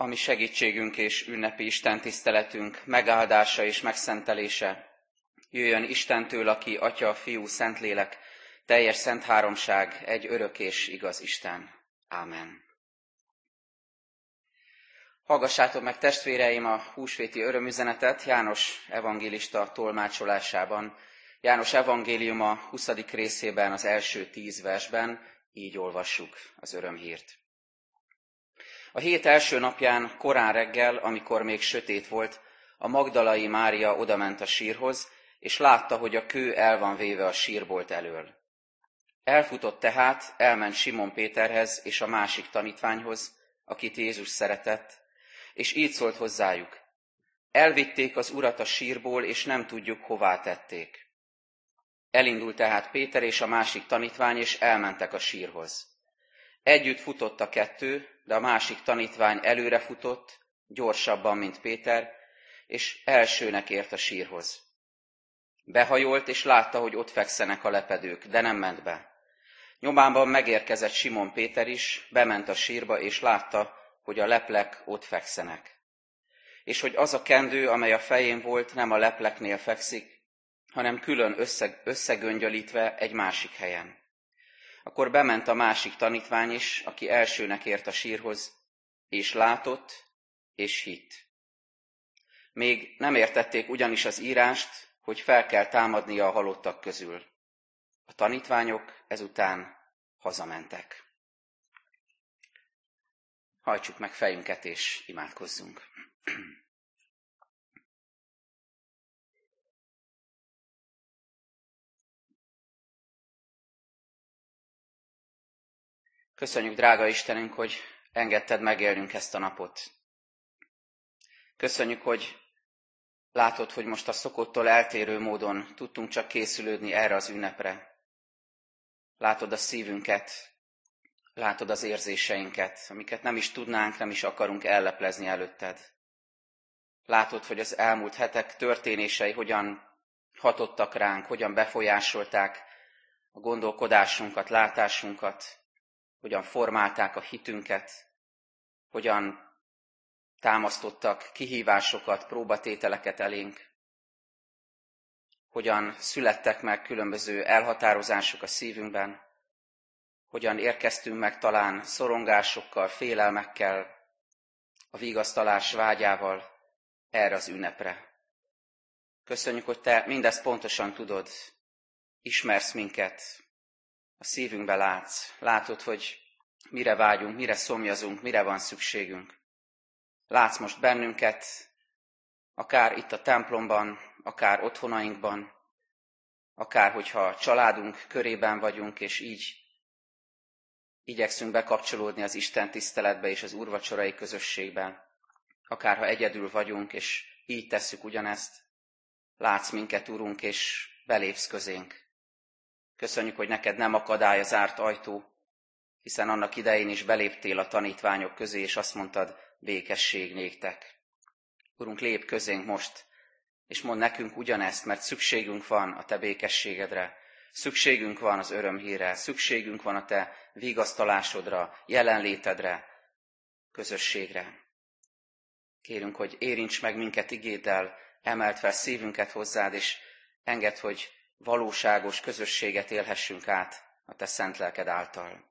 ami segítségünk és ünnepi Isten tiszteletünk megáldása és megszentelése. Jöjjön Istentől, aki Atya, Fiú, Szentlélek, teljes szent háromság, egy örök és igaz Isten. Ámen. Hallgassátok meg testvéreim a húsvéti örömüzenetet János evangélista tolmácsolásában. János evangéliuma 20. részében, az első tíz versben így olvassuk az örömhírt. A hét első napján, korán reggel, amikor még sötét volt, a Magdalai Mária odament a sírhoz, és látta, hogy a kő el van véve a sírbolt elől. Elfutott tehát, elment Simon Péterhez és a másik tanítványhoz, akit Jézus szeretett, és így szólt hozzájuk. Elvitték az urat a sírból, és nem tudjuk, hová tették. Elindult tehát Péter és a másik tanítvány, és elmentek a sírhoz. Együtt futott a kettő, de a másik tanítvány előre futott, gyorsabban, mint Péter, és elsőnek ért a sírhoz. Behajolt, és látta, hogy ott fekszenek a lepedők, de nem ment be. Nyomában megérkezett Simon Péter is, bement a sírba, és látta, hogy a leplek ott fekszenek. És hogy az a kendő, amely a fején volt, nem a lepleknél fekszik, hanem külön összeg, összegöngyölítve egy másik helyen. Akkor bement a másik tanítvány is, aki elsőnek ért a sírhoz, és látott, és hitt. Még nem értették ugyanis az írást, hogy fel kell támadnia a halottak közül. A tanítványok ezután hazamentek. Hajtsuk meg fejünket és imádkozzunk. Köszönjük, drága Istenünk, hogy engedted megélnünk ezt a napot. Köszönjük, hogy látod, hogy most a szokottól eltérő módon tudtunk csak készülődni erre az ünnepre. Látod a szívünket, látod az érzéseinket, amiket nem is tudnánk, nem is akarunk elleplezni előtted. Látod, hogy az elmúlt hetek történései hogyan hatottak ránk, hogyan befolyásolták a gondolkodásunkat, látásunkat, hogyan formálták a hitünket, hogyan támasztottak kihívásokat, próbatételeket elénk, hogyan születtek meg különböző elhatározások a szívünkben, hogyan érkeztünk meg talán szorongásokkal, félelmekkel, a vigasztalás vágyával erre az ünnepre. Köszönjük, hogy Te mindezt pontosan tudod, ismersz minket, a szívünkbe látsz. Látod, hogy mire vágyunk, mire szomjazunk, mire van szükségünk. Látsz most bennünket, akár itt a templomban, akár otthonainkban, akár hogyha a családunk körében vagyunk, és így igyekszünk bekapcsolódni az Isten tiszteletbe és az úrvacsorai közösségbe, akár ha egyedül vagyunk, és így tesszük ugyanezt, látsz minket, Urunk, és belépsz közénk. Köszönjük, hogy neked nem akadály az zárt ajtó, hiszen annak idején is beléptél a tanítványok közé, és azt mondtad, békesség néktek. Urunk, lép közénk most, és mond nekünk ugyanezt, mert szükségünk van a te békességedre, szükségünk van az örömhírre, szükségünk van a te vigasztalásodra, jelenlétedre, közösségre. Kérünk, hogy érints meg minket igéddel, emelt fel szívünket hozzád, és enged, hogy valóságos közösséget élhessünk át a Te szent lelked által.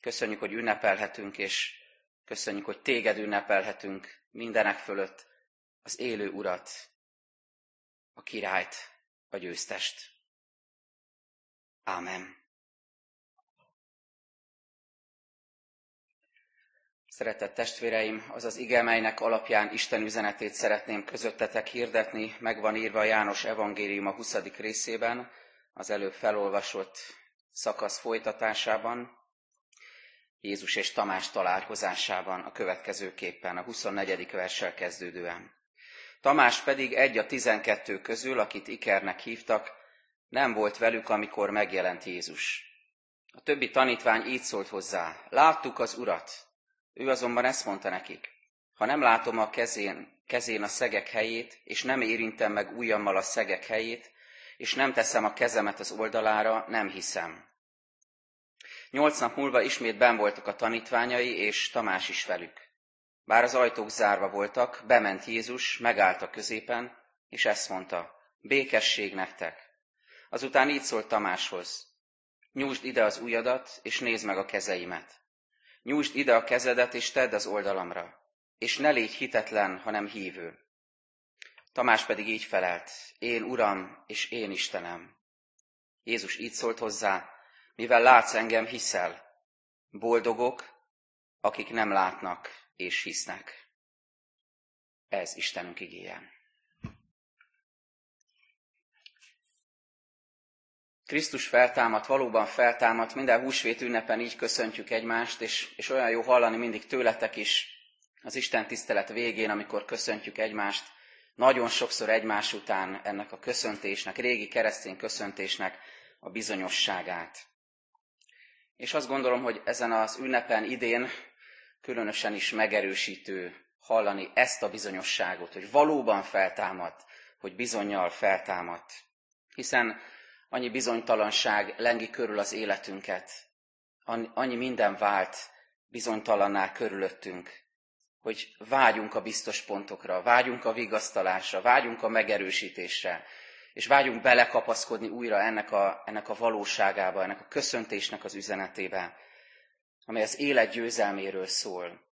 Köszönjük, hogy ünnepelhetünk, és köszönjük, hogy Téged ünnepelhetünk mindenek fölött az élő Urat, a királyt, a győztest. Ámen. Szeretett testvéreim, az az ige, melynek alapján Isten üzenetét szeretném közöttetek hirdetni, megvan írva János evangélium a 20. részében, az előbb felolvasott szakasz folytatásában, Jézus és Tamás találkozásában a következőképpen, a 24. verssel kezdődően. Tamás pedig egy a tizenkettő közül, akit Ikernek hívtak, nem volt velük, amikor megjelent Jézus. A többi tanítvány így szólt hozzá, láttuk az Urat, ő azonban ezt mondta nekik, ha nem látom a kezén, kezén a szegek helyét, és nem érintem meg ujjammal a szegek helyét, és nem teszem a kezemet az oldalára, nem hiszem. Nyolc nap múlva ismét ben voltak a tanítványai, és Tamás is velük. Bár az ajtók zárva voltak, bement Jézus, megállt a középen, és ezt mondta, békesség nektek. Azután így szólt Tamáshoz, nyújtsd ide az ujjadat, és nézd meg a kezeimet. Nyújtsd ide a kezedet, és tedd az oldalamra, és ne légy hitetlen, hanem hívő. Tamás pedig így felelt, én Uram, és én Istenem. Jézus így szólt hozzá, mivel látsz engem, hiszel. Boldogok, akik nem látnak és hisznek. Ez Istenünk igéje. Krisztus feltámadt, valóban feltámadt, minden húsvét ünnepen így köszöntjük egymást, és, és olyan jó hallani mindig tőletek is az Isten tisztelet végén, amikor köszöntjük egymást, nagyon sokszor egymás után ennek a köszöntésnek, régi keresztény köszöntésnek a bizonyosságát. És azt gondolom, hogy ezen az ünnepen idén különösen is megerősítő hallani ezt a bizonyosságot, hogy valóban feltámadt, hogy bizonyal feltámadt. Hiszen annyi bizonytalanság lengi körül az életünket, annyi minden vált bizonytalanná körülöttünk, hogy vágyunk a biztos pontokra, vágyunk a vigasztalásra, vágyunk a megerősítésre, és vágyunk belekapaszkodni újra ennek a, ennek a valóságába, ennek a köszöntésnek az üzenetébe, amely az élet győzelméről szól,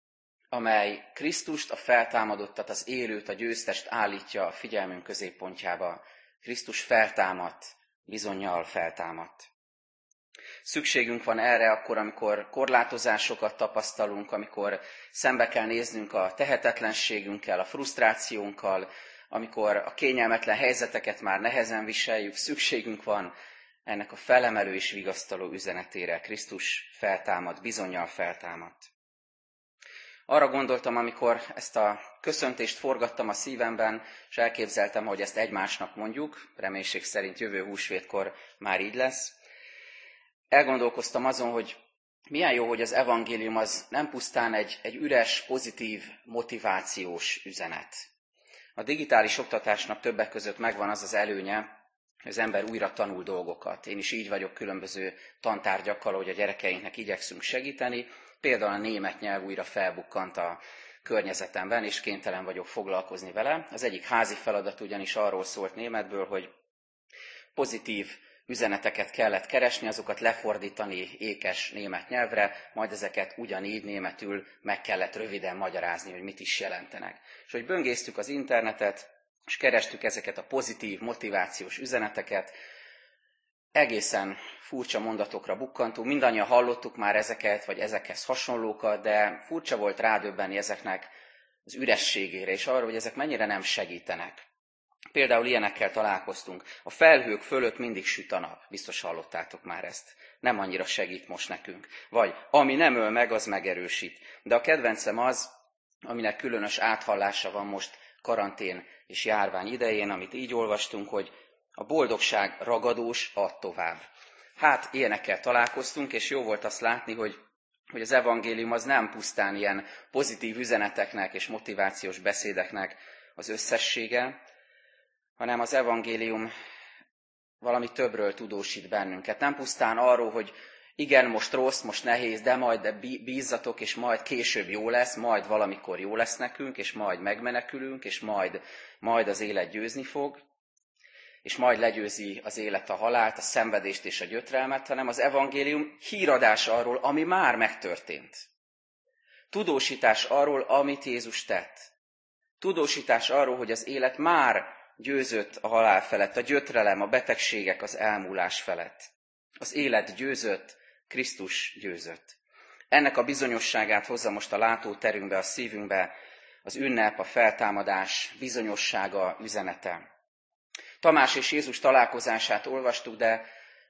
amely Krisztust, a feltámadottat, az élőt, a győztest állítja a figyelmünk középpontjába. Krisztus feltámadt, bizonyal feltámadt. Szükségünk van erre akkor, amikor korlátozásokat tapasztalunk, amikor szembe kell néznünk a tehetetlenségünkkel, a frusztrációnkkal, amikor a kényelmetlen helyzeteket már nehezen viseljük, szükségünk van ennek a felemelő és vigasztaló üzenetére. Krisztus feltámad, bizonyal feltámadt. Arra gondoltam, amikor ezt a köszöntést forgattam a szívemben, és elképzeltem, hogy ezt egymásnak mondjuk, reménység szerint jövő húsvétkor már így lesz. Elgondolkoztam azon, hogy milyen jó, hogy az evangélium az nem pusztán egy, egy üres, pozitív, motivációs üzenet. A digitális oktatásnak többek között megvan az az előnye, hogy az ember újra tanul dolgokat. Én is így vagyok különböző tantárgyakkal, hogy a gyerekeinknek igyekszünk segíteni. Például a német nyelv újra felbukkant a környezetemben, és kénytelen vagyok foglalkozni vele. Az egyik házi feladat ugyanis arról szólt németből, hogy pozitív üzeneteket kellett keresni, azokat lefordítani ékes német nyelvre, majd ezeket ugyanígy németül meg kellett röviden magyarázni, hogy mit is jelentenek. És hogy böngésztük az internetet, és kerestük ezeket a pozitív, motivációs üzeneteket, egészen furcsa mondatokra bukkantunk, mindannyian hallottuk már ezeket, vagy ezekhez hasonlókat, de furcsa volt rádöbbenni ezeknek az ürességére, és arra, hogy ezek mennyire nem segítenek. Például ilyenekkel találkoztunk. A felhők fölött mindig süt a nap. Biztos hallottátok már ezt. Nem annyira segít most nekünk. Vagy ami nem öl meg, az megerősít. De a kedvencem az, aminek különös áthallása van most karantén és járvány idején, amit így olvastunk, hogy a boldogság ragadós, ad tovább. Hát, ilyenekkel találkoztunk, és jó volt azt látni, hogy, hogy az evangélium az nem pusztán ilyen pozitív üzeneteknek és motivációs beszédeknek az összessége, hanem az evangélium valami többről tudósít bennünket. Nem pusztán arról, hogy igen, most rossz, most nehéz, de majd de bízzatok, és majd később jó lesz, majd valamikor jó lesz nekünk, és majd megmenekülünk, és majd, majd az élet győzni fog, és majd legyőzi az élet a halált, a szenvedést és a gyötrelmet, hanem az evangélium híradás arról, ami már megtörtént. Tudósítás arról, amit Jézus tett. Tudósítás arról, hogy az élet már győzött a halál felett, a gyötrelem, a betegségek az elmúlás felett. Az élet győzött, Krisztus győzött. Ennek a bizonyosságát hozza most a látóterünkbe, a szívünkbe, az ünnep, a feltámadás bizonyossága, üzenete. Tamás és Jézus találkozását olvastuk, de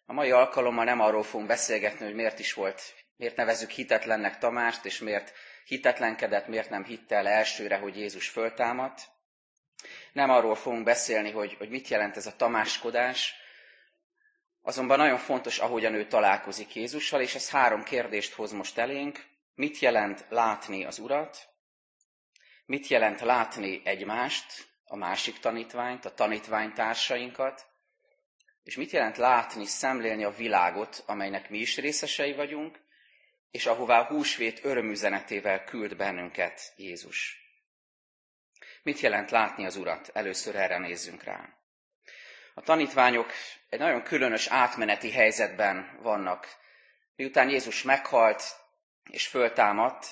a mai alkalommal nem arról fogunk beszélgetni, hogy miért is volt, miért nevezük hitetlennek Tamást, és miért hitetlenkedett, miért nem hitte el elsőre, hogy Jézus föltámadt. Nem arról fogunk beszélni, hogy, hogy mit jelent ez a tamáskodás, azonban nagyon fontos, ahogyan ő találkozik Jézussal, és ez három kérdést hoz most elénk. Mit jelent látni az Urat? Mit jelent látni egymást, a másik tanítványt, a tanítványtársainkat? És mit jelent látni, szemlélni a világot, amelynek mi is részesei vagyunk, és ahová húsvét örömüzenetével küld bennünket Jézus. Mit jelent látni az Urat? Először erre nézzünk rá. A tanítványok egy nagyon különös átmeneti helyzetben vannak. Miután Jézus meghalt és föltámadt,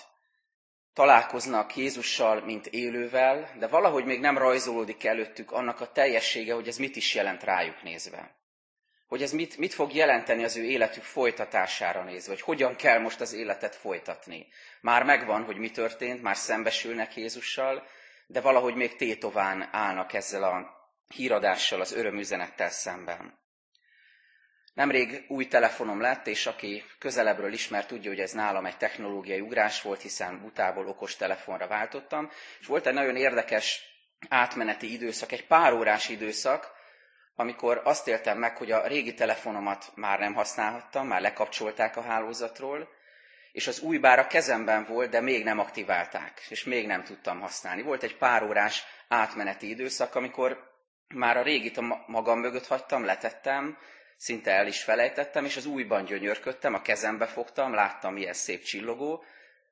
találkoznak Jézussal, mint élővel, de valahogy még nem rajzolódik előttük annak a teljessége, hogy ez mit is jelent rájuk nézve. Hogy ez mit, mit fog jelenteni az ő életük folytatására nézve, hogy hogyan kell most az életet folytatni. Már megvan, hogy mi történt, már szembesülnek Jézussal, de valahogy még tétován állnak ezzel a híradással, az örömüzenettel szemben. Nemrég új telefonom lett, és aki közelebbről ismer, tudja, hogy ez nálam egy technológiai ugrás volt, hiszen butából okos telefonra váltottam, és volt egy nagyon érdekes átmeneti időszak, egy pár órás időszak, amikor azt éltem meg, hogy a régi telefonomat már nem használhattam, már lekapcsolták a hálózatról, és az új bár a kezemben volt, de még nem aktiválták, és még nem tudtam használni. Volt egy pár órás átmeneti időszak, amikor már a régit a magam mögött hagytam, letettem, szinte el is felejtettem, és az újban gyönyörködtem, a kezembe fogtam, láttam, milyen szép csillogó,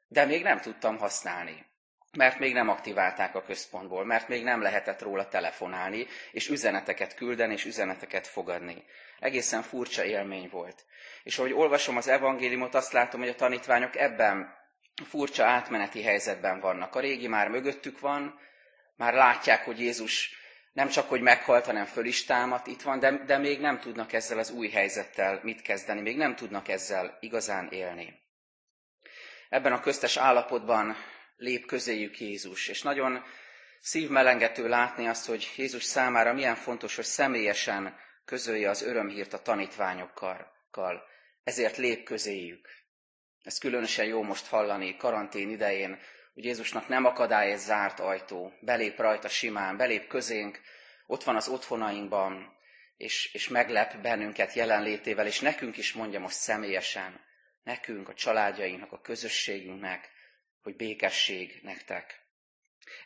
de még nem tudtam használni. Mert még nem aktiválták a központból, mert még nem lehetett róla telefonálni, és üzeneteket küldeni, és üzeneteket fogadni. Egészen furcsa élmény volt. És ahogy olvasom az evangéliumot, azt látom, hogy a tanítványok ebben furcsa átmeneti helyzetben vannak. A régi már mögöttük van, már látják, hogy Jézus nem csak, hogy meghalt, hanem föl is támadt, itt van, de, de még nem tudnak ezzel az új helyzettel mit kezdeni, még nem tudnak ezzel igazán élni. Ebben a köztes állapotban lép közéjük Jézus, és nagyon szívmelengető látni azt, hogy Jézus számára milyen fontos, hogy személyesen közölje az örömhírt a tanítványokkal. Ezért lép közéjük. Ez különösen jó most hallani karantén idején, hogy Jézusnak nem akadály egy zárt ajtó, belép rajta simán, belép közénk, ott van az otthonainkban, és, és meglep bennünket jelenlétével, és nekünk is mondja most személyesen, nekünk, a családjainknak, a közösségünknek, hogy békesség nektek.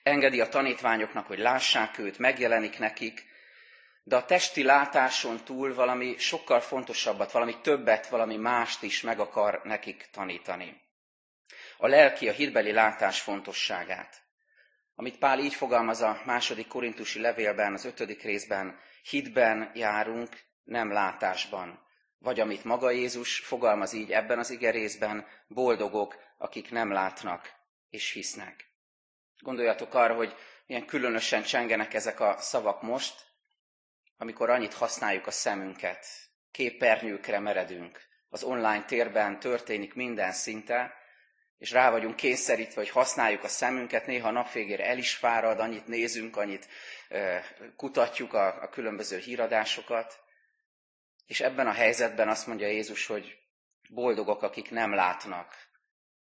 Engedi a tanítványoknak, hogy lássák őt, megjelenik nekik, de a testi látáson túl valami sokkal fontosabbat, valami többet, valami mást is meg akar nekik tanítani a lelki, a hitbeli látás fontosságát. Amit Pál így fogalmaz a második korintusi levélben, az ötödik részben, hitben járunk, nem látásban. Vagy amit maga Jézus fogalmaz így ebben az igerészben, boldogok, akik nem látnak és hisznek. Gondoljatok arra, hogy milyen különösen csengenek ezek a szavak most, amikor annyit használjuk a szemünket, képernyőkre meredünk. Az online térben történik minden szinte, és rá vagyunk kényszerítve, hogy használjuk a szemünket, néha a nap végére el is fárad, annyit nézünk, annyit kutatjuk a, a különböző híradásokat. És ebben a helyzetben azt mondja Jézus, hogy boldogok, akik nem látnak,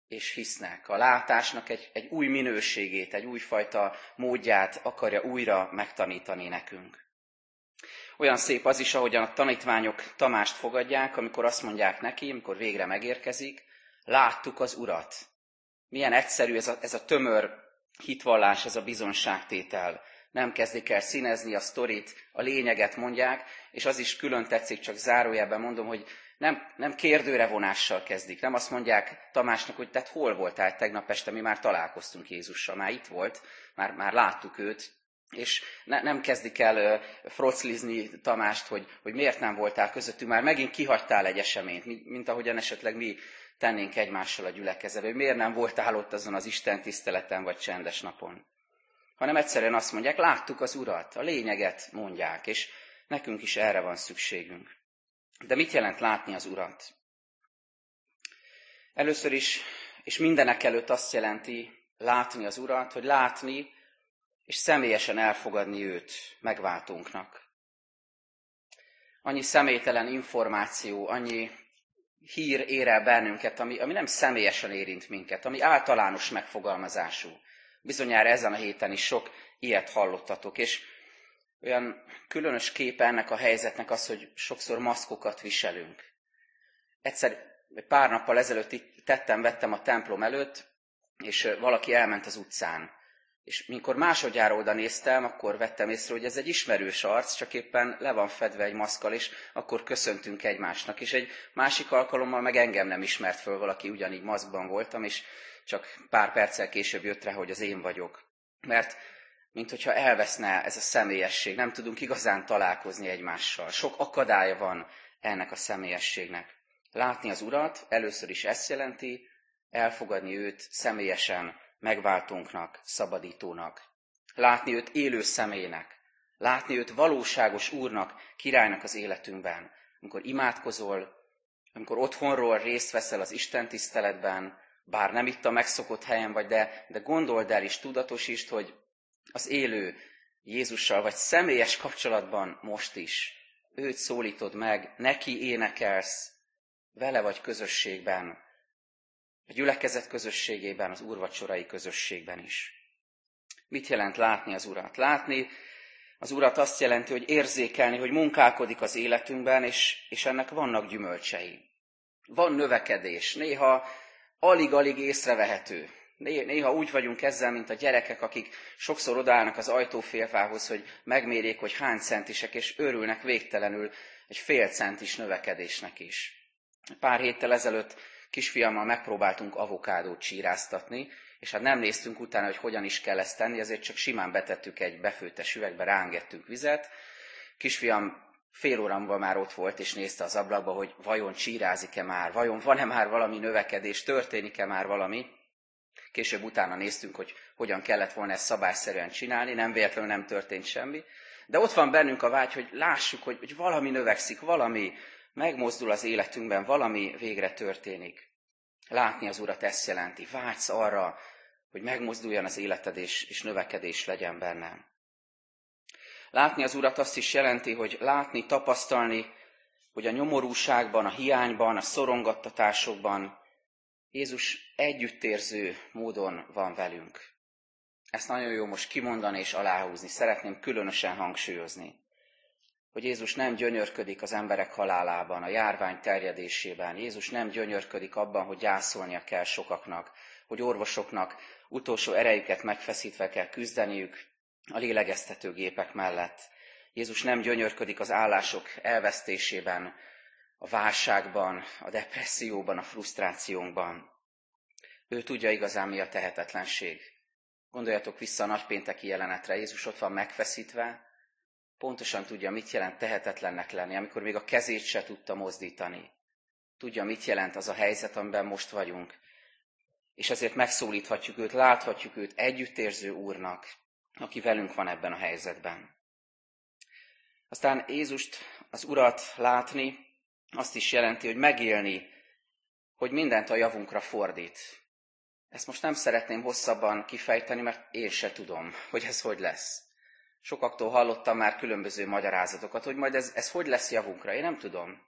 és hisznek. A látásnak egy, egy új minőségét, egy újfajta módját akarja újra megtanítani nekünk. Olyan szép az is, ahogyan a tanítványok Tamást fogadják, amikor azt mondják neki, amikor végre megérkezik, Láttuk az Urat. Milyen egyszerű ez a, ez a tömör hitvallás, ez a bizonságtétel. Nem kezdik el színezni a sztorit, a lényeget mondják, és az is külön tetszik, csak zárójelben mondom, hogy nem, nem kérdőre vonással kezdik. Nem azt mondják Tamásnak, hogy tehát hol voltál tegnap este, mi már találkoztunk Jézussal, már itt volt, már, már láttuk őt, és ne, nem kezdik el froclizni Tamást, hogy, hogy miért nem voltál közöttünk, már megint kihagytál egy eseményt, mint, mint ahogyan esetleg mi tennénk egymással a gyülekezetben, hogy miért nem voltál ott azon az Isten tiszteleten vagy csendes napon. Hanem egyszerűen azt mondják, láttuk az Urat, a lényeget mondják, és nekünk is erre van szükségünk. De mit jelent látni az Urat? Először is, és mindenek előtt azt jelenti látni az Urat, hogy látni és személyesen elfogadni őt megváltónknak. Annyi személytelen információ, annyi hír ér el bennünket, ami, ami nem személyesen érint minket, ami általános megfogalmazású. Bizonyára ezen a héten is sok ilyet hallottatok, és olyan különös képe ennek a helyzetnek az, hogy sokszor maszkokat viselünk. Egyszer, egy pár nappal ezelőtt itt tettem, vettem a templom előtt, és valaki elment az utcán. És mikor másodjára oda néztem, akkor vettem észre, hogy ez egy ismerős arc, csak éppen le van fedve egy maszkal, és akkor köszöntünk egymásnak. És egy másik alkalommal meg engem nem ismert föl valaki, ugyanígy maszkban voltam, és csak pár perccel később jött rá, hogy az én vagyok. Mert mint hogyha elveszne ez a személyesség, nem tudunk igazán találkozni egymással. Sok akadálya van ennek a személyességnek. Látni az Urat először is ezt jelenti, elfogadni őt személyesen megváltónknak, szabadítónak. Látni őt élő személynek. Látni őt valóságos úrnak, királynak az életünkben. Amikor imádkozol, amikor otthonról részt veszel az Isten tiszteletben, bár nem itt a megszokott helyen vagy, de, de gondold el és tudatosítsd, hogy az élő Jézussal vagy személyes kapcsolatban most is. Őt szólítod meg, neki énekelsz, vele vagy közösségben, a gyülekezet közösségében, az úrvacsorai közösségben is. Mit jelent látni az Urat? Látni az Urat azt jelenti, hogy érzékelni, hogy munkálkodik az életünkben, és, és ennek vannak gyümölcsei. Van növekedés, néha alig-alig észrevehető. Néha úgy vagyunk ezzel, mint a gyerekek, akik sokszor odállnak az ajtófélfához, hogy megmérjék, hogy hány centisek, és örülnek végtelenül egy fél centis növekedésnek is. Pár héttel ezelőtt kisfiammal megpróbáltunk avokádót csíráztatni, és hát nem néztünk utána, hogy hogyan is kell ezt tenni, ezért csak simán betettük egy befőttes üvegbe, rángettünk vizet. Kisfiam fél óramban már ott volt, és nézte az ablakba, hogy vajon csírázik-e már, vajon van-e már valami növekedés, történik-e már valami. Később utána néztünk, hogy hogyan kellett volna ezt szabályszerűen csinálni, nem véletlenül nem történt semmi. De ott van bennünk a vágy, hogy lássuk, hogy, hogy valami növekszik, valami megmozdul az életünkben, valami végre történik. Látni az Urat ezt jelenti. Vágysz arra, hogy megmozduljon az életed, és, és növekedés legyen benne. Látni az Urat azt is jelenti, hogy látni, tapasztalni, hogy a nyomorúságban, a hiányban, a szorongattatásokban Jézus együttérző módon van velünk. Ezt nagyon jó most kimondani és aláhúzni. Szeretném különösen hangsúlyozni hogy Jézus nem gyönyörködik az emberek halálában, a járvány terjedésében. Jézus nem gyönyörködik abban, hogy gyászolnia kell sokaknak, hogy orvosoknak utolsó erejüket megfeszítve kell küzdeniük a lélegeztetőgépek mellett. Jézus nem gyönyörködik az állások elvesztésében, a válságban, a depresszióban, a frusztrációnkban. Ő tudja igazán, mi a tehetetlenség. Gondoljatok vissza a nagypénteki jelenetre. Jézus ott van megfeszítve, pontosan tudja, mit jelent tehetetlennek lenni, amikor még a kezét se tudta mozdítani. Tudja, mit jelent az a helyzet, amiben most vagyunk. És ezért megszólíthatjuk őt, láthatjuk őt együttérző úrnak, aki velünk van ebben a helyzetben. Aztán Jézust, az Urat látni, azt is jelenti, hogy megélni, hogy mindent a javunkra fordít. Ezt most nem szeretném hosszabban kifejteni, mert én se tudom, hogy ez hogy lesz. Sokaktól hallottam már különböző magyarázatokat, hogy majd ez, ez hogy lesz javunkra. Én nem tudom.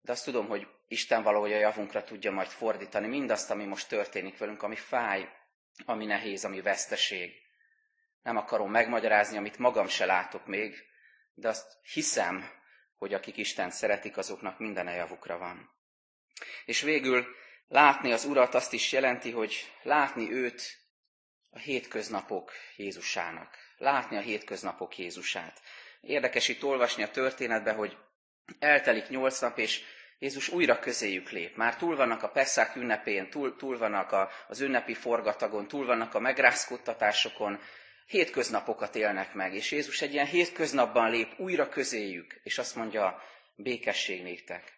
De azt tudom, hogy Isten valahogy a javunkra tudja majd fordítani mindazt, ami most történik velünk, ami fáj, ami nehéz, ami veszteség. Nem akarom megmagyarázni, amit magam se látok még, de azt hiszem, hogy akik Isten szeretik, azoknak minden a javukra van. És végül látni az Urat azt is jelenti, hogy látni őt a hétköznapok Jézusának látni a hétköznapok Jézusát. Érdekes itt olvasni a történetbe, hogy eltelik nyolc nap, és Jézus újra közéjük lép. Már túl vannak a Pesszák ünnepén, túl, túl vannak a, az ünnepi forgatagon, túl vannak a megrázkodtatásokon, hétköznapokat élnek meg, és Jézus egy ilyen hétköznapban lép újra közéjük, és azt mondja, békesség néktek.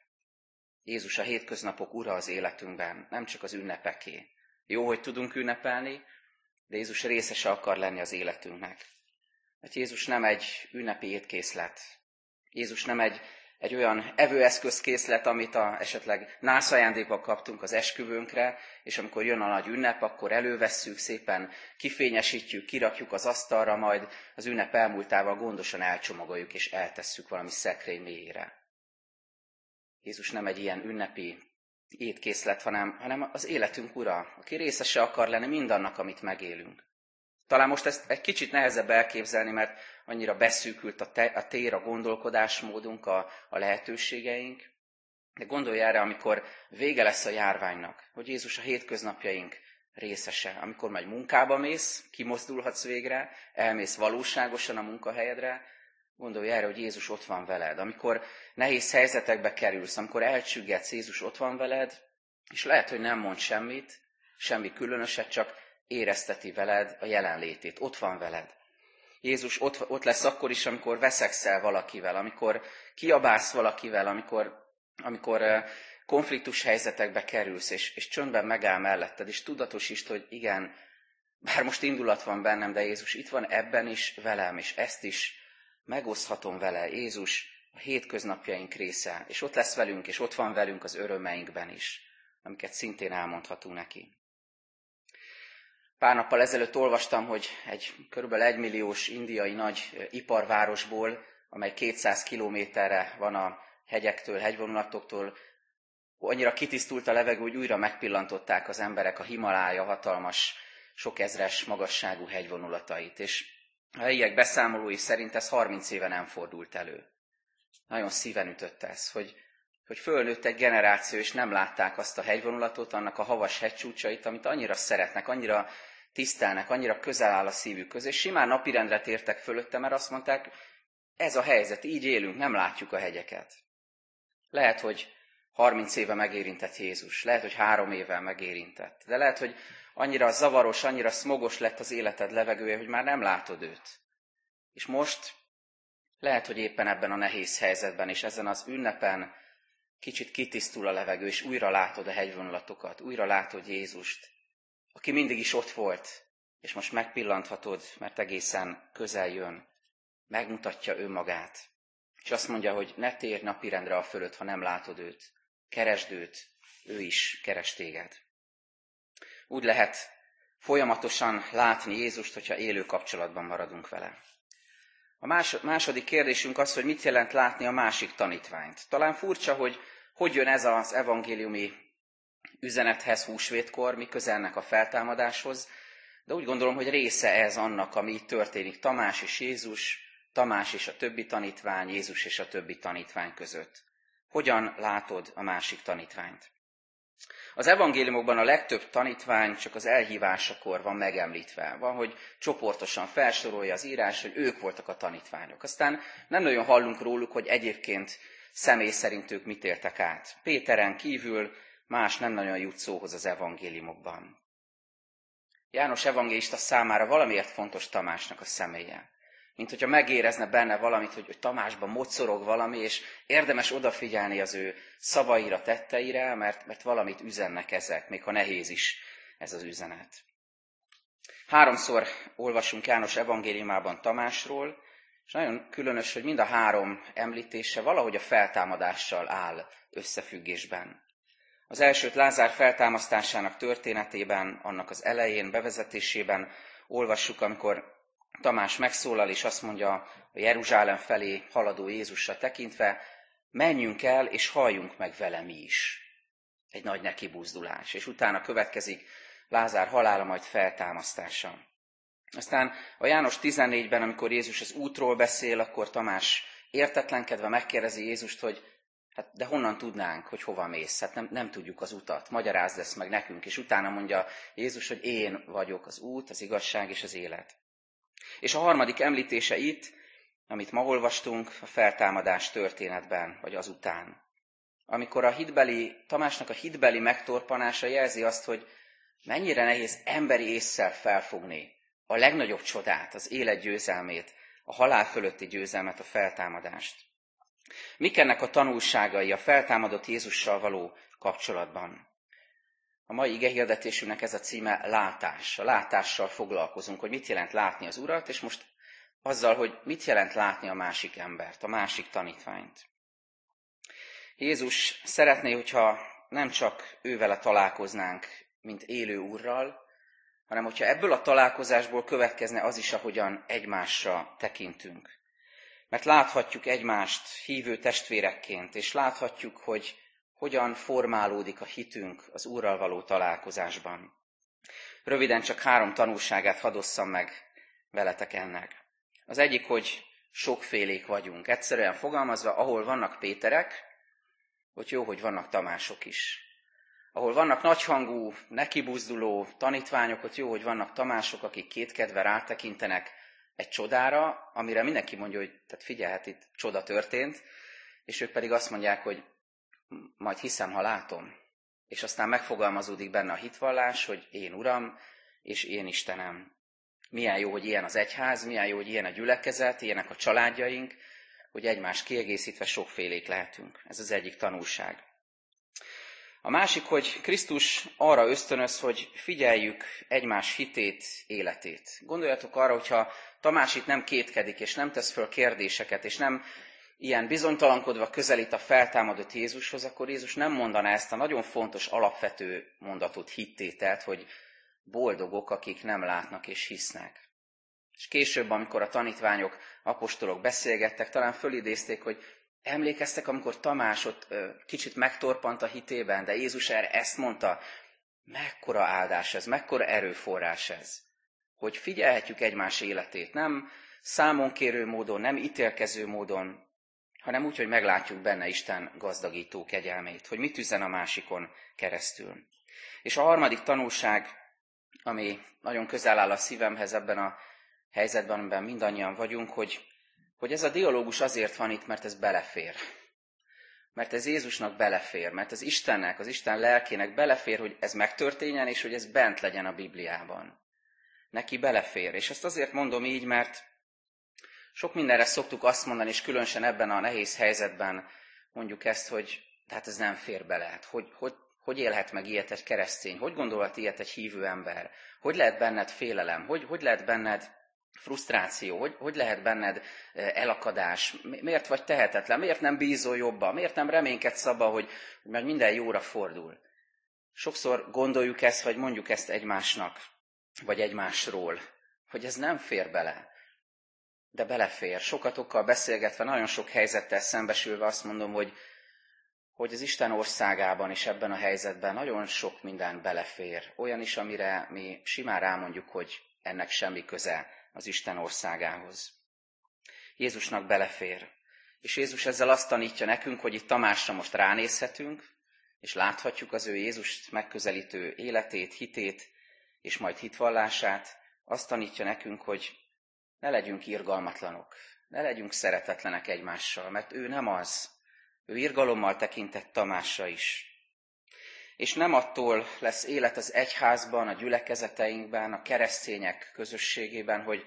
Jézus a hétköznapok ura az életünkben, nem csak az ünnepeké. Jó, hogy tudunk ünnepelni, de Jézus részese akar lenni az életünknek. Mert Jézus nem egy ünnepi étkészlet. Jézus nem egy, egy olyan evőeszközkészlet, amit a, esetleg nász kaptunk az esküvőnkre, és amikor jön a nagy ünnep, akkor elővesszük, szépen kifényesítjük, kirakjuk az asztalra, majd az ünnep elmúltával gondosan elcsomagoljuk és eltesszük valami szekrény mélyére. Jézus nem egy ilyen ünnepi étkészlet, hanem, hanem az életünk ura, aki részese akar lenni mindannak, amit megélünk. Talán most ezt egy kicsit nehezebb elképzelni, mert annyira beszűkült a, te, a tér, a gondolkodásmódunk, a, a lehetőségeink. De gondolj erre, amikor vége lesz a járványnak, hogy Jézus a hétköznapjaink részese. Amikor majd munkába mész, kimozdulhatsz végre, elmész valóságosan a munkahelyedre, gondolj erre, hogy Jézus ott van veled. Amikor nehéz helyzetekbe kerülsz, amikor elcsüggetsz, Jézus ott van veled, és lehet, hogy nem mond semmit, semmi különöset, csak érezteti veled a jelenlétét. Ott van veled. Jézus ott, ott lesz akkor is, amikor veszekszel valakivel, amikor kiabálsz valakivel, amikor, amikor konfliktus helyzetekbe kerülsz, és, és csöndben megáll melletted, és tudatosítsd, hogy igen, bár most indulat van bennem, de Jézus itt van ebben is velem, és ezt is megoszthatom vele. Jézus a hétköznapjaink része, és ott lesz velünk, és ott van velünk az örömeinkben is, amiket szintén elmondhatunk neki. Pár nappal ezelőtt olvastam, hogy egy kb. egymilliós indiai nagy iparvárosból, amely 200 kilométerre van a hegyektől, hegyvonulatoktól, annyira kitisztult a levegő, hogy újra megpillantották az emberek a Himalája hatalmas, sok ezres magasságú hegyvonulatait. És a helyiek beszámolói szerint ez 30 éve nem fordult elő. Nagyon szíven ütött ez, hogy, hogy fölnőtt egy generáció, és nem látták azt a hegyvonulatot, annak a havas hegycsúcsait, amit annyira szeretnek, annyira tisztelnek, annyira közel áll a szívük közé, és simán napirendre tértek fölötte, mert azt mondták, ez a helyzet, így élünk, nem látjuk a hegyeket. Lehet, hogy 30 éve megérintett Jézus, lehet, hogy három éve megérintett, de lehet, hogy annyira zavaros, annyira smogos lett az életed levegője, hogy már nem látod őt. És most lehet, hogy éppen ebben a nehéz helyzetben és ezen az ünnepen kicsit kitisztul a levegő, és újra látod a hegyvonulatokat, újra látod Jézust, aki mindig is ott volt, és most megpillanthatod, mert egészen közel jön, megmutatja önmagát. És azt mondja, hogy ne térj napirendre a fölött, ha nem látod őt. Keresd őt, ő is keres téged. Úgy lehet folyamatosan látni Jézust, hogyha élő kapcsolatban maradunk vele. A második kérdésünk az, hogy mit jelent látni a másik tanítványt. Talán furcsa, hogy hogy jön ez az evangéliumi üzenethez húsvétkor, mi közelnek a feltámadáshoz, de úgy gondolom, hogy része ez annak, ami itt történik Tamás és Jézus, Tamás és a többi tanítvány, Jézus és a többi tanítvány között. Hogyan látod a másik tanítványt? Az evangéliumokban a legtöbb tanítvány csak az elhívásakor van megemlítve. Van, hogy csoportosan felsorolja az írás, hogy ők voltak a tanítványok. Aztán nem nagyon hallunk róluk, hogy egyébként személy szerint ők mit értek át. Péteren kívül más nem nagyon jut szóhoz az evangéliumokban. János evangélista számára valamiért fontos Tamásnak a személye mint hogyha megérezne benne valamit, hogy, hogy Tamásban mocorog valami, és érdemes odafigyelni az ő szavaira, tetteire, mert, mert valamit üzennek ezek, még ha nehéz is ez az üzenet. Háromszor olvasunk János evangéliumában Tamásról, és nagyon különös, hogy mind a három említése valahogy a feltámadással áll összefüggésben. Az elsőt Lázár feltámasztásának történetében, annak az elején, bevezetésében olvassuk, amikor Tamás megszólal, és azt mondja a Jeruzsálem felé haladó Jézusra tekintve, menjünk el, és halljunk meg vele mi is. Egy nagy nekibuzdulás. És utána következik Lázár halála, majd feltámasztása. Aztán a János 14-ben, amikor Jézus az útról beszél, akkor Tamás értetlenkedve megkérdezi Jézust, hogy hát de honnan tudnánk, hogy hova mész? Hát nem, nem tudjuk az utat, magyarázd ezt meg nekünk. És utána mondja Jézus, hogy én vagyok az út, az igazság és az élet. És a harmadik említése itt, amit ma olvastunk, a feltámadás történetben, vagy azután. Amikor a hitbeli, Tamásnak a hitbeli megtorpanása jelzi azt, hogy mennyire nehéz emberi észsel felfogni a legnagyobb csodát, az élet győzelmét, a halál fölötti győzelmet, a feltámadást. Mik ennek a tanulságai a feltámadott Jézussal való kapcsolatban? A mai igehirdetésünknek ez a címe látás. A látással foglalkozunk, hogy mit jelent látni az Urat, és most azzal, hogy mit jelent látni a másik embert, a másik tanítványt. Jézus szeretné, hogyha nem csak ővele találkoznánk, mint élő úrral, hanem hogyha ebből a találkozásból következne az is, ahogyan egymásra tekintünk. Mert láthatjuk egymást hívő testvérekként, és láthatjuk, hogy hogyan formálódik a hitünk az Úrral való találkozásban. Röviden csak három tanulságát hadosszam meg veletek ennek. Az egyik, hogy sokfélék vagyunk. Egyszerűen fogalmazva, ahol vannak Péterek, hogy jó, hogy vannak Tamások is. ahol vannak nagyhangú, nekibuzduló tanítványok, ott jó, hogy vannak Tamások, akik kétkedve rátekintenek egy csodára, amire mindenki mondja, hogy tehát figyelhet, itt csoda történt, és ők pedig azt mondják, hogy majd hiszem, ha látom. És aztán megfogalmazódik benne a hitvallás, hogy én Uram, és én Istenem. Milyen jó, hogy ilyen az egyház, milyen jó, hogy ilyen a gyülekezet, ilyenek a családjaink, hogy egymást kiegészítve sokfélék lehetünk. Ez az egyik tanulság. A másik, hogy Krisztus arra ösztönöz, hogy figyeljük egymás hitét, életét. Gondoljatok arra, hogyha Tamás itt nem kétkedik, és nem tesz föl kérdéseket, és nem ilyen bizonytalankodva közelít a feltámadott Jézushoz, akkor Jézus nem mondaná ezt a nagyon fontos, alapvető mondatot, hittételt, hogy boldogok, akik nem látnak és hisznek. És később, amikor a tanítványok, apostolok beszélgettek, talán fölidézték, hogy emlékeztek, amikor Tamás ott ö, kicsit megtorpant a hitében, de Jézus erre ezt mondta, mekkora áldás ez, mekkora erőforrás ez, hogy figyelhetjük egymás életét, nem számonkérő módon, nem ítélkező módon, hanem úgy, hogy meglátjuk benne Isten gazdagító kegyelmét, hogy mit üzen a másikon keresztül. És a harmadik tanulság, ami nagyon közel áll a szívemhez ebben a helyzetben, amiben mindannyian vagyunk, hogy, hogy ez a dialógus azért van itt, mert ez belefér. Mert ez Jézusnak belefér, mert ez Istennek, az Isten lelkének belefér, hogy ez megtörténjen, és hogy ez bent legyen a Bibliában. Neki belefér. És ezt azért mondom így, mert sok mindenre szoktuk azt mondani, és különösen ebben a nehéz helyzetben mondjuk ezt, hogy tehát ez nem fér bele. Hogy, hogy, hogy élhet meg ilyet egy keresztény? Hogy gondolhat ilyet egy hívő ember? Hogy lehet benned félelem? Hogy, hogy lehet benned frusztráció? Hogy, hogy lehet benned elakadás? Miért vagy tehetetlen? Miért nem bízol jobban? Miért nem reménykedsz abba, hogy, hogy meg minden jóra fordul? Sokszor gondoljuk ezt, vagy mondjuk ezt egymásnak, vagy egymásról, hogy ez nem fér bele de belefér. Sokatokkal beszélgetve, nagyon sok helyzettel szembesülve azt mondom, hogy, hogy az Isten országában és ebben a helyzetben nagyon sok minden belefér. Olyan is, amire mi simán rámondjuk, hogy ennek semmi köze az Isten országához. Jézusnak belefér. És Jézus ezzel azt tanítja nekünk, hogy itt Tamásra most ránézhetünk, és láthatjuk az ő Jézust megközelítő életét, hitét, és majd hitvallását. Azt tanítja nekünk, hogy ne legyünk irgalmatlanok, ne legyünk szeretetlenek egymással, mert ő nem az. Ő irgalommal tekintett Tamásra is. És nem attól lesz élet az egyházban, a gyülekezeteinkben, a keresztények közösségében, hogy,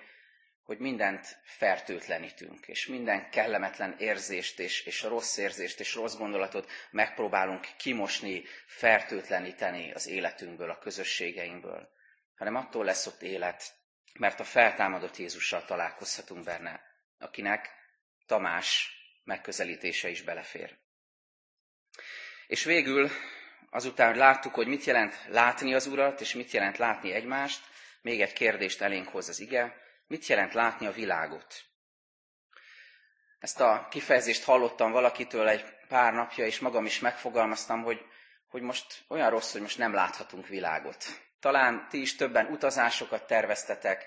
hogy mindent fertőtlenítünk, és minden kellemetlen érzést, és, és rossz érzést, és rossz gondolatot megpróbálunk kimosni, fertőtleníteni az életünkből, a közösségeinkből, hanem attól lesz ott élet, mert a feltámadott Jézussal találkozhatunk benne, akinek Tamás megközelítése is belefér. És végül, azután, láttuk, hogy mit jelent látni az Urat, és mit jelent látni egymást, még egy kérdést elénk hoz az ige, mit jelent látni a világot? Ezt a kifejezést hallottam valakitől egy pár napja, és magam is megfogalmaztam, hogy, hogy most olyan rossz, hogy most nem láthatunk világot. Talán ti is többen utazásokat terveztetek,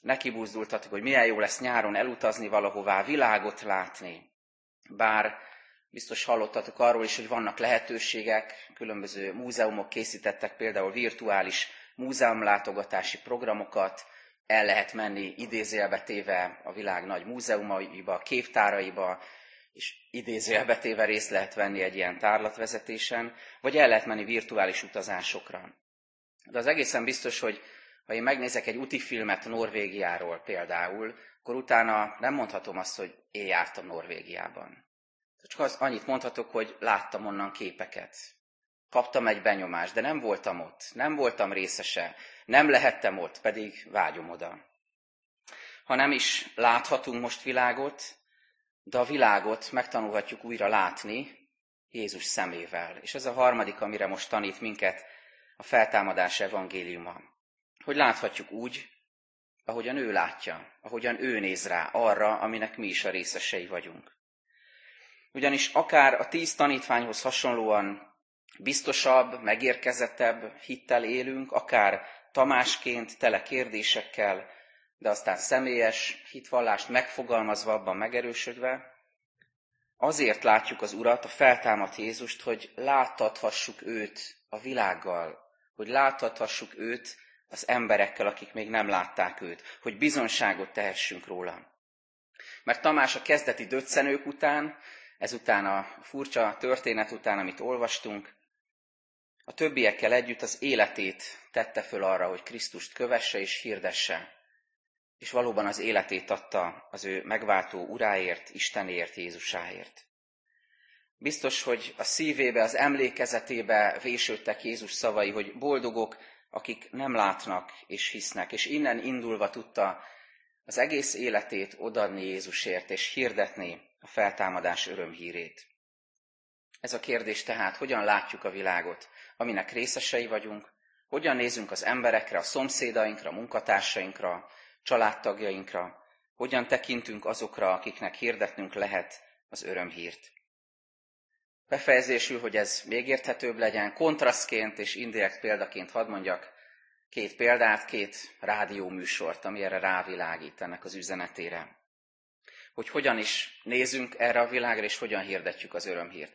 nekibúzdultatok, hogy milyen jó lesz nyáron elutazni valahová, világot látni. Bár biztos hallottatok arról is, hogy vannak lehetőségek, különböző múzeumok készítettek például virtuális múzeumlátogatási programokat, el lehet menni idézélbe téve a világ nagy múzeumaiba, képtáraiba, és idézélbe téve részt lehet venni egy ilyen tárlatvezetésen, vagy el lehet menni virtuális utazásokra. De az egészen biztos, hogy ha én megnézek egy úti filmet Norvégiáról például, akkor utána nem mondhatom azt, hogy én jártam Norvégiában. Csak az annyit mondhatok, hogy láttam onnan képeket. Kaptam egy benyomást, de nem voltam ott, nem voltam részese, nem lehettem ott, pedig vágyom oda. Ha nem is láthatunk most világot, de a világot megtanulhatjuk újra látni Jézus szemével. És ez a harmadik, amire most tanít minket a feltámadás evangéliuma. Hogy láthatjuk úgy, ahogyan ő látja, ahogyan ő néz rá arra, aminek mi is a részesei vagyunk. Ugyanis akár a tíz tanítványhoz hasonlóan biztosabb, megérkezettebb hittel élünk, akár Tamásként, tele kérdésekkel, de aztán személyes hitvallást megfogalmazva, abban megerősödve, azért látjuk az Urat, a feltámadt Jézust, hogy láttathassuk őt a világgal, hogy láthathassuk őt az emberekkel, akik még nem látták őt, hogy bizonságot tehessünk róla. Mert Tamás a kezdeti döccenők után, ezután a furcsa történet után, amit olvastunk, a többiekkel együtt az életét tette föl arra, hogy Krisztust kövesse és hirdesse, és valóban az életét adta az ő megváltó uráért, Istenért, Jézusáért. Biztos, hogy a szívébe, az emlékezetébe vésődtek Jézus szavai, hogy boldogok, akik nem látnak és hisznek, és innen indulva tudta az egész életét odadni Jézusért, és hirdetni a feltámadás örömhírét. Ez a kérdés tehát, hogyan látjuk a világot, aminek részesei vagyunk, hogyan nézünk az emberekre, a szomszédainkra, a munkatársainkra, családtagjainkra, hogyan tekintünk azokra, akiknek hirdetnünk lehet az örömhírt. Befejezésül, hogy ez még érthetőbb legyen, kontrasztként és indirekt példaként hadd mondjak két példát, két rádióműsort, ami erre rávilágít ennek az üzenetére. Hogy hogyan is nézünk erre a világra, és hogyan hirdetjük az örömhírt.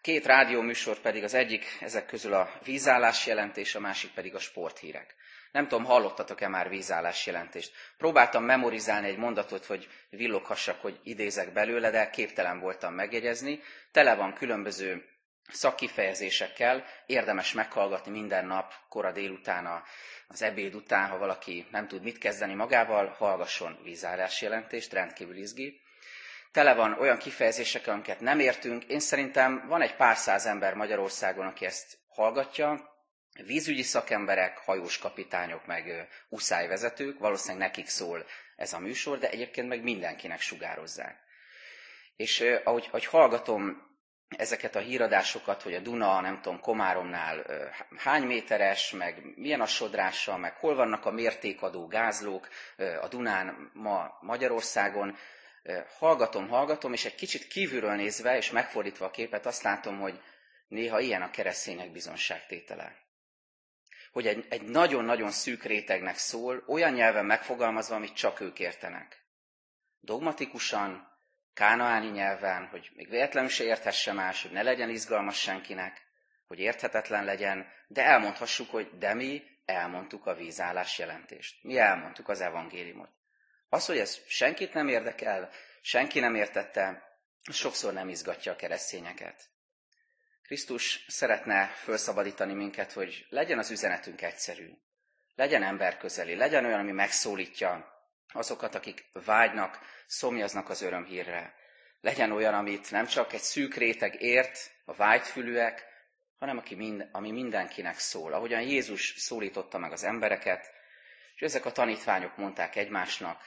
Két rádióműsor pedig az egyik ezek közül a vízállás jelentés, a másik pedig a sporthírek. Nem tudom, hallottatok-e már vízállás jelentést. Próbáltam memorizálni egy mondatot, hogy villoghassak, hogy idézek belőle, de képtelen voltam megjegyezni. Tele van különböző szakkifejezésekkel, érdemes meghallgatni minden nap, kora délután, az ebéd után, ha valaki nem tud mit kezdeni magával, hallgasson vízállás jelentést, rendkívül izgi. Tele van olyan kifejezésekkel, amiket nem értünk. Én szerintem van egy pár száz ember Magyarországon, aki ezt hallgatja, vízügyi szakemberek, hajós kapitányok, meg uszályvezetők, valószínűleg nekik szól ez a műsor, de egyébként meg mindenkinek sugározzák. És ahogy, ahogy hallgatom ezeket a híradásokat, hogy a Duna, nem tudom, Komáromnál hány méteres, meg milyen a sodrása, meg hol vannak a mértékadó gázlók a Dunán ma Magyarországon, hallgatom, hallgatom, és egy kicsit kívülről nézve, és megfordítva a képet, azt látom, hogy néha ilyen a keresztények bizonságtétele hogy egy, egy nagyon-nagyon szűk rétegnek szól, olyan nyelven megfogalmazva, amit csak ők értenek. Dogmatikusan, kánaáni nyelven, hogy még véletlenül se érthesse más, hogy ne legyen izgalmas senkinek, hogy érthetetlen legyen, de elmondhassuk, hogy de mi elmondtuk a vízállás jelentést. Mi elmondtuk az evangéliumot. Az, hogy ez senkit nem érdekel, senki nem értette, sokszor nem izgatja a keresztényeket. Krisztus szeretne felszabadítani minket, hogy legyen az üzenetünk egyszerű, legyen ember közeli, legyen olyan, ami megszólítja azokat, akik vágynak, szomjaznak az örömhírre. Legyen olyan, amit nem csak egy szűk réteg ért, a vágyfülűek, hanem aki mind, ami mindenkinek szól. Ahogyan Jézus szólította meg az embereket, és ezek a tanítványok mondták egymásnak,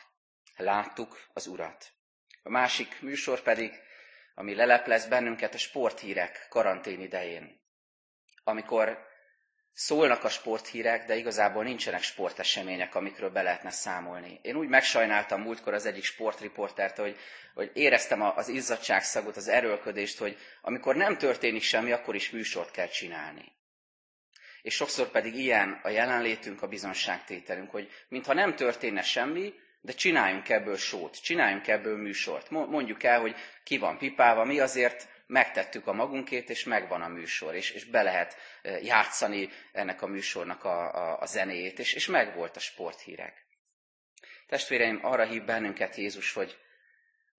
láttuk az Urat. A másik műsor pedig ami leleplez bennünket a sporthírek karantén idején. Amikor szólnak a sporthírek, de igazából nincsenek sportesemények, amikről be lehetne számolni. Én úgy megsajnáltam múltkor az egyik sportriportert, hogy, hogy éreztem az izzadságszagot, az erőlködést, hogy amikor nem történik semmi, akkor is műsort kell csinálni. És sokszor pedig ilyen a jelenlétünk, a bizonságtételünk, hogy mintha nem történne semmi, de csináljunk ebből sót, csináljunk ebből műsort. Mondjuk el, hogy ki van pipálva, mi azért megtettük a magunkét, és megvan a műsor, és, és be lehet játszani ennek a műsornak a, a, a zenéjét, és, és megvolt a sporthírek. Testvéreim, arra hív bennünket Jézus, hogy,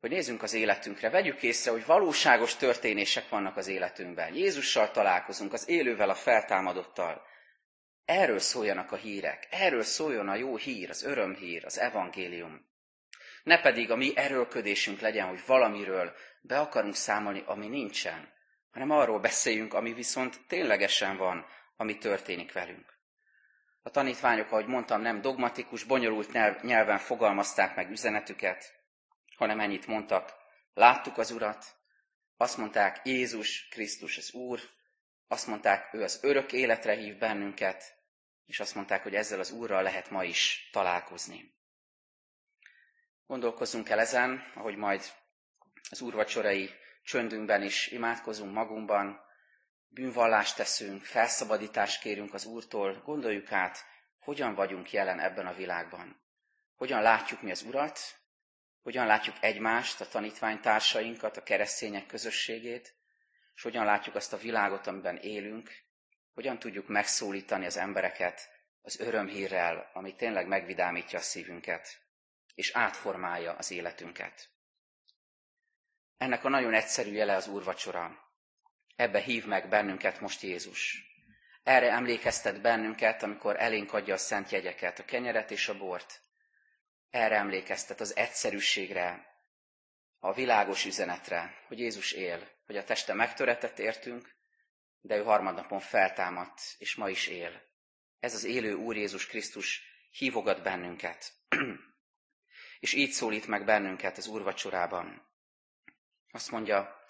hogy nézzünk az életünkre, vegyük észre, hogy valóságos történések vannak az életünkben. Jézussal találkozunk, az élővel, a feltámadottal. Erről szóljanak a hírek, erről szóljon a jó hír, az örömhír, az evangélium. Ne pedig a mi erőlködésünk legyen, hogy valamiről be akarunk számolni, ami nincsen, hanem arról beszéljünk, ami viszont ténylegesen van, ami történik velünk. A tanítványok, ahogy mondtam, nem dogmatikus, bonyolult nyelven fogalmazták meg üzenetüket, hanem ennyit mondtak, láttuk az Urat, azt mondták, Jézus Krisztus az Úr, azt mondták, ő az örök életre hív bennünket, és azt mondták, hogy ezzel az Úrral lehet ma is találkozni. Gondolkozzunk el ezen, ahogy majd az úrvacsorai csöndünkben is imádkozunk magunkban, bűnvallást teszünk, felszabadítást kérünk az Úrtól, gondoljuk át, hogyan vagyunk jelen ebben a világban. Hogyan látjuk mi az Urat, hogyan látjuk egymást, a tanítványtársainkat, a keresztények közösségét, és hogyan látjuk azt a világot, amiben élünk, hogyan tudjuk megszólítani az embereket az örömhírrel, ami tényleg megvidámítja a szívünket, és átformálja az életünket. Ennek a nagyon egyszerű jele az úrvacsora. Ebbe hív meg bennünket most Jézus. Erre emlékeztet bennünket, amikor elénk adja a szent jegyeket, a kenyeret és a bort. Erre emlékeztet az egyszerűségre, a világos üzenetre, hogy Jézus él, hogy a teste megtöretett értünk, de ő harmadnapon feltámadt, és ma is él. Ez az élő Úr Jézus Krisztus hívogat bennünket. és így szólít meg bennünket az úrvacsorában. Azt mondja,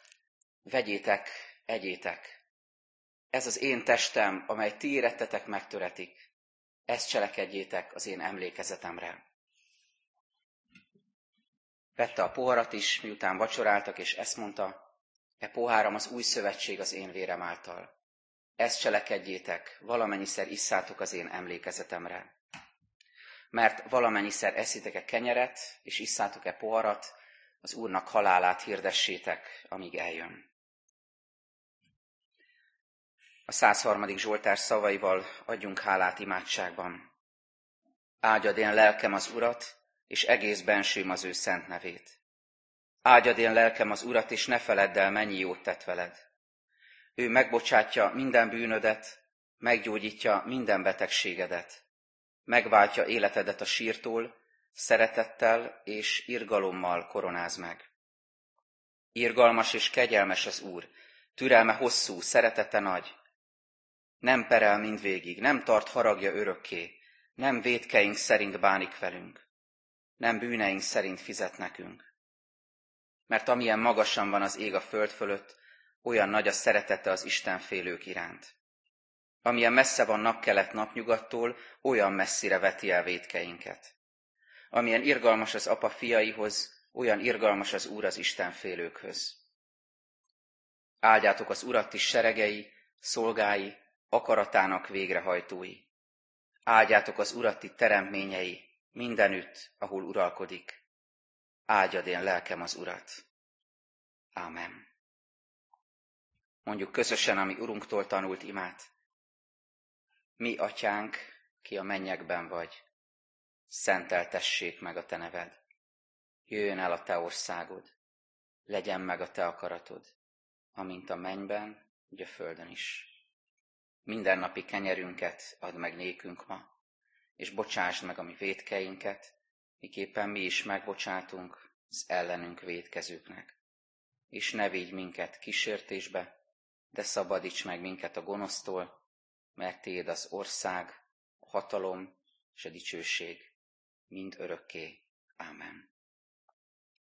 vegyétek, egyétek. Ez az én testem, amely ti érettetek megtöretik. Ezt cselekedjétek az én emlékezetemre. Vette a poharat is, miután vacsoráltak, és ezt mondta, e poháram az új szövetség az én vérem által. Ezt cselekedjétek, valamennyiszer isszátok az én emlékezetemre. Mert valamennyiszer eszitek-e kenyeret, és isszátok-e poharat, az Úrnak halálát hirdessétek, amíg eljön. A 103. Zsoltár szavaival adjunk hálát imádságban. Áldjad én lelkem az Urat, és egész bensőm az ő szent nevét. Áldjad én lelkem az Urat, és ne feledd el, mennyi jót tett veled. Ő megbocsátja minden bűnödet, meggyógyítja minden betegségedet, megváltja életedet a sírtól, szeretettel és irgalommal koronáz meg. Irgalmas és kegyelmes az Úr, türelme hosszú, szeretete nagy. Nem perel mindvégig, nem tart haragja örökké, nem védkeink szerint bánik velünk, nem bűneink szerint fizet nekünk. Mert amilyen magasan van az ég a föld fölött, olyan nagy a szeretete az Isten félők iránt. Amilyen messze van napkelet napnyugattól, olyan messzire veti el védkeinket. Amilyen irgalmas az apa fiaihoz, olyan irgalmas az Úr az Isten félőkhöz. Áldjátok az Urat is seregei, szolgái, akaratának végrehajtói. Áldjátok az Urati teremtményei, mindenütt, ahol uralkodik. Áldjad én lelkem az Urat. Ámen. Mondjuk közösen, ami Urunktól tanult imát. Mi, atyánk, ki a mennyekben vagy, szenteltessék meg a te neved. Jöjjön el a te országod, legyen meg a te akaratod, amint a mennyben, úgy a földön is. Mindennapi kenyerünket add meg nékünk ma, és bocsásd meg a mi védkeinket, miképpen mi is megbocsátunk az ellenünk védkezőknek. És ne vigy minket kísértésbe, de szabadíts meg minket a gonosztól, mert Téd az ország, a hatalom és a dicsőség mind örökké. Ámen.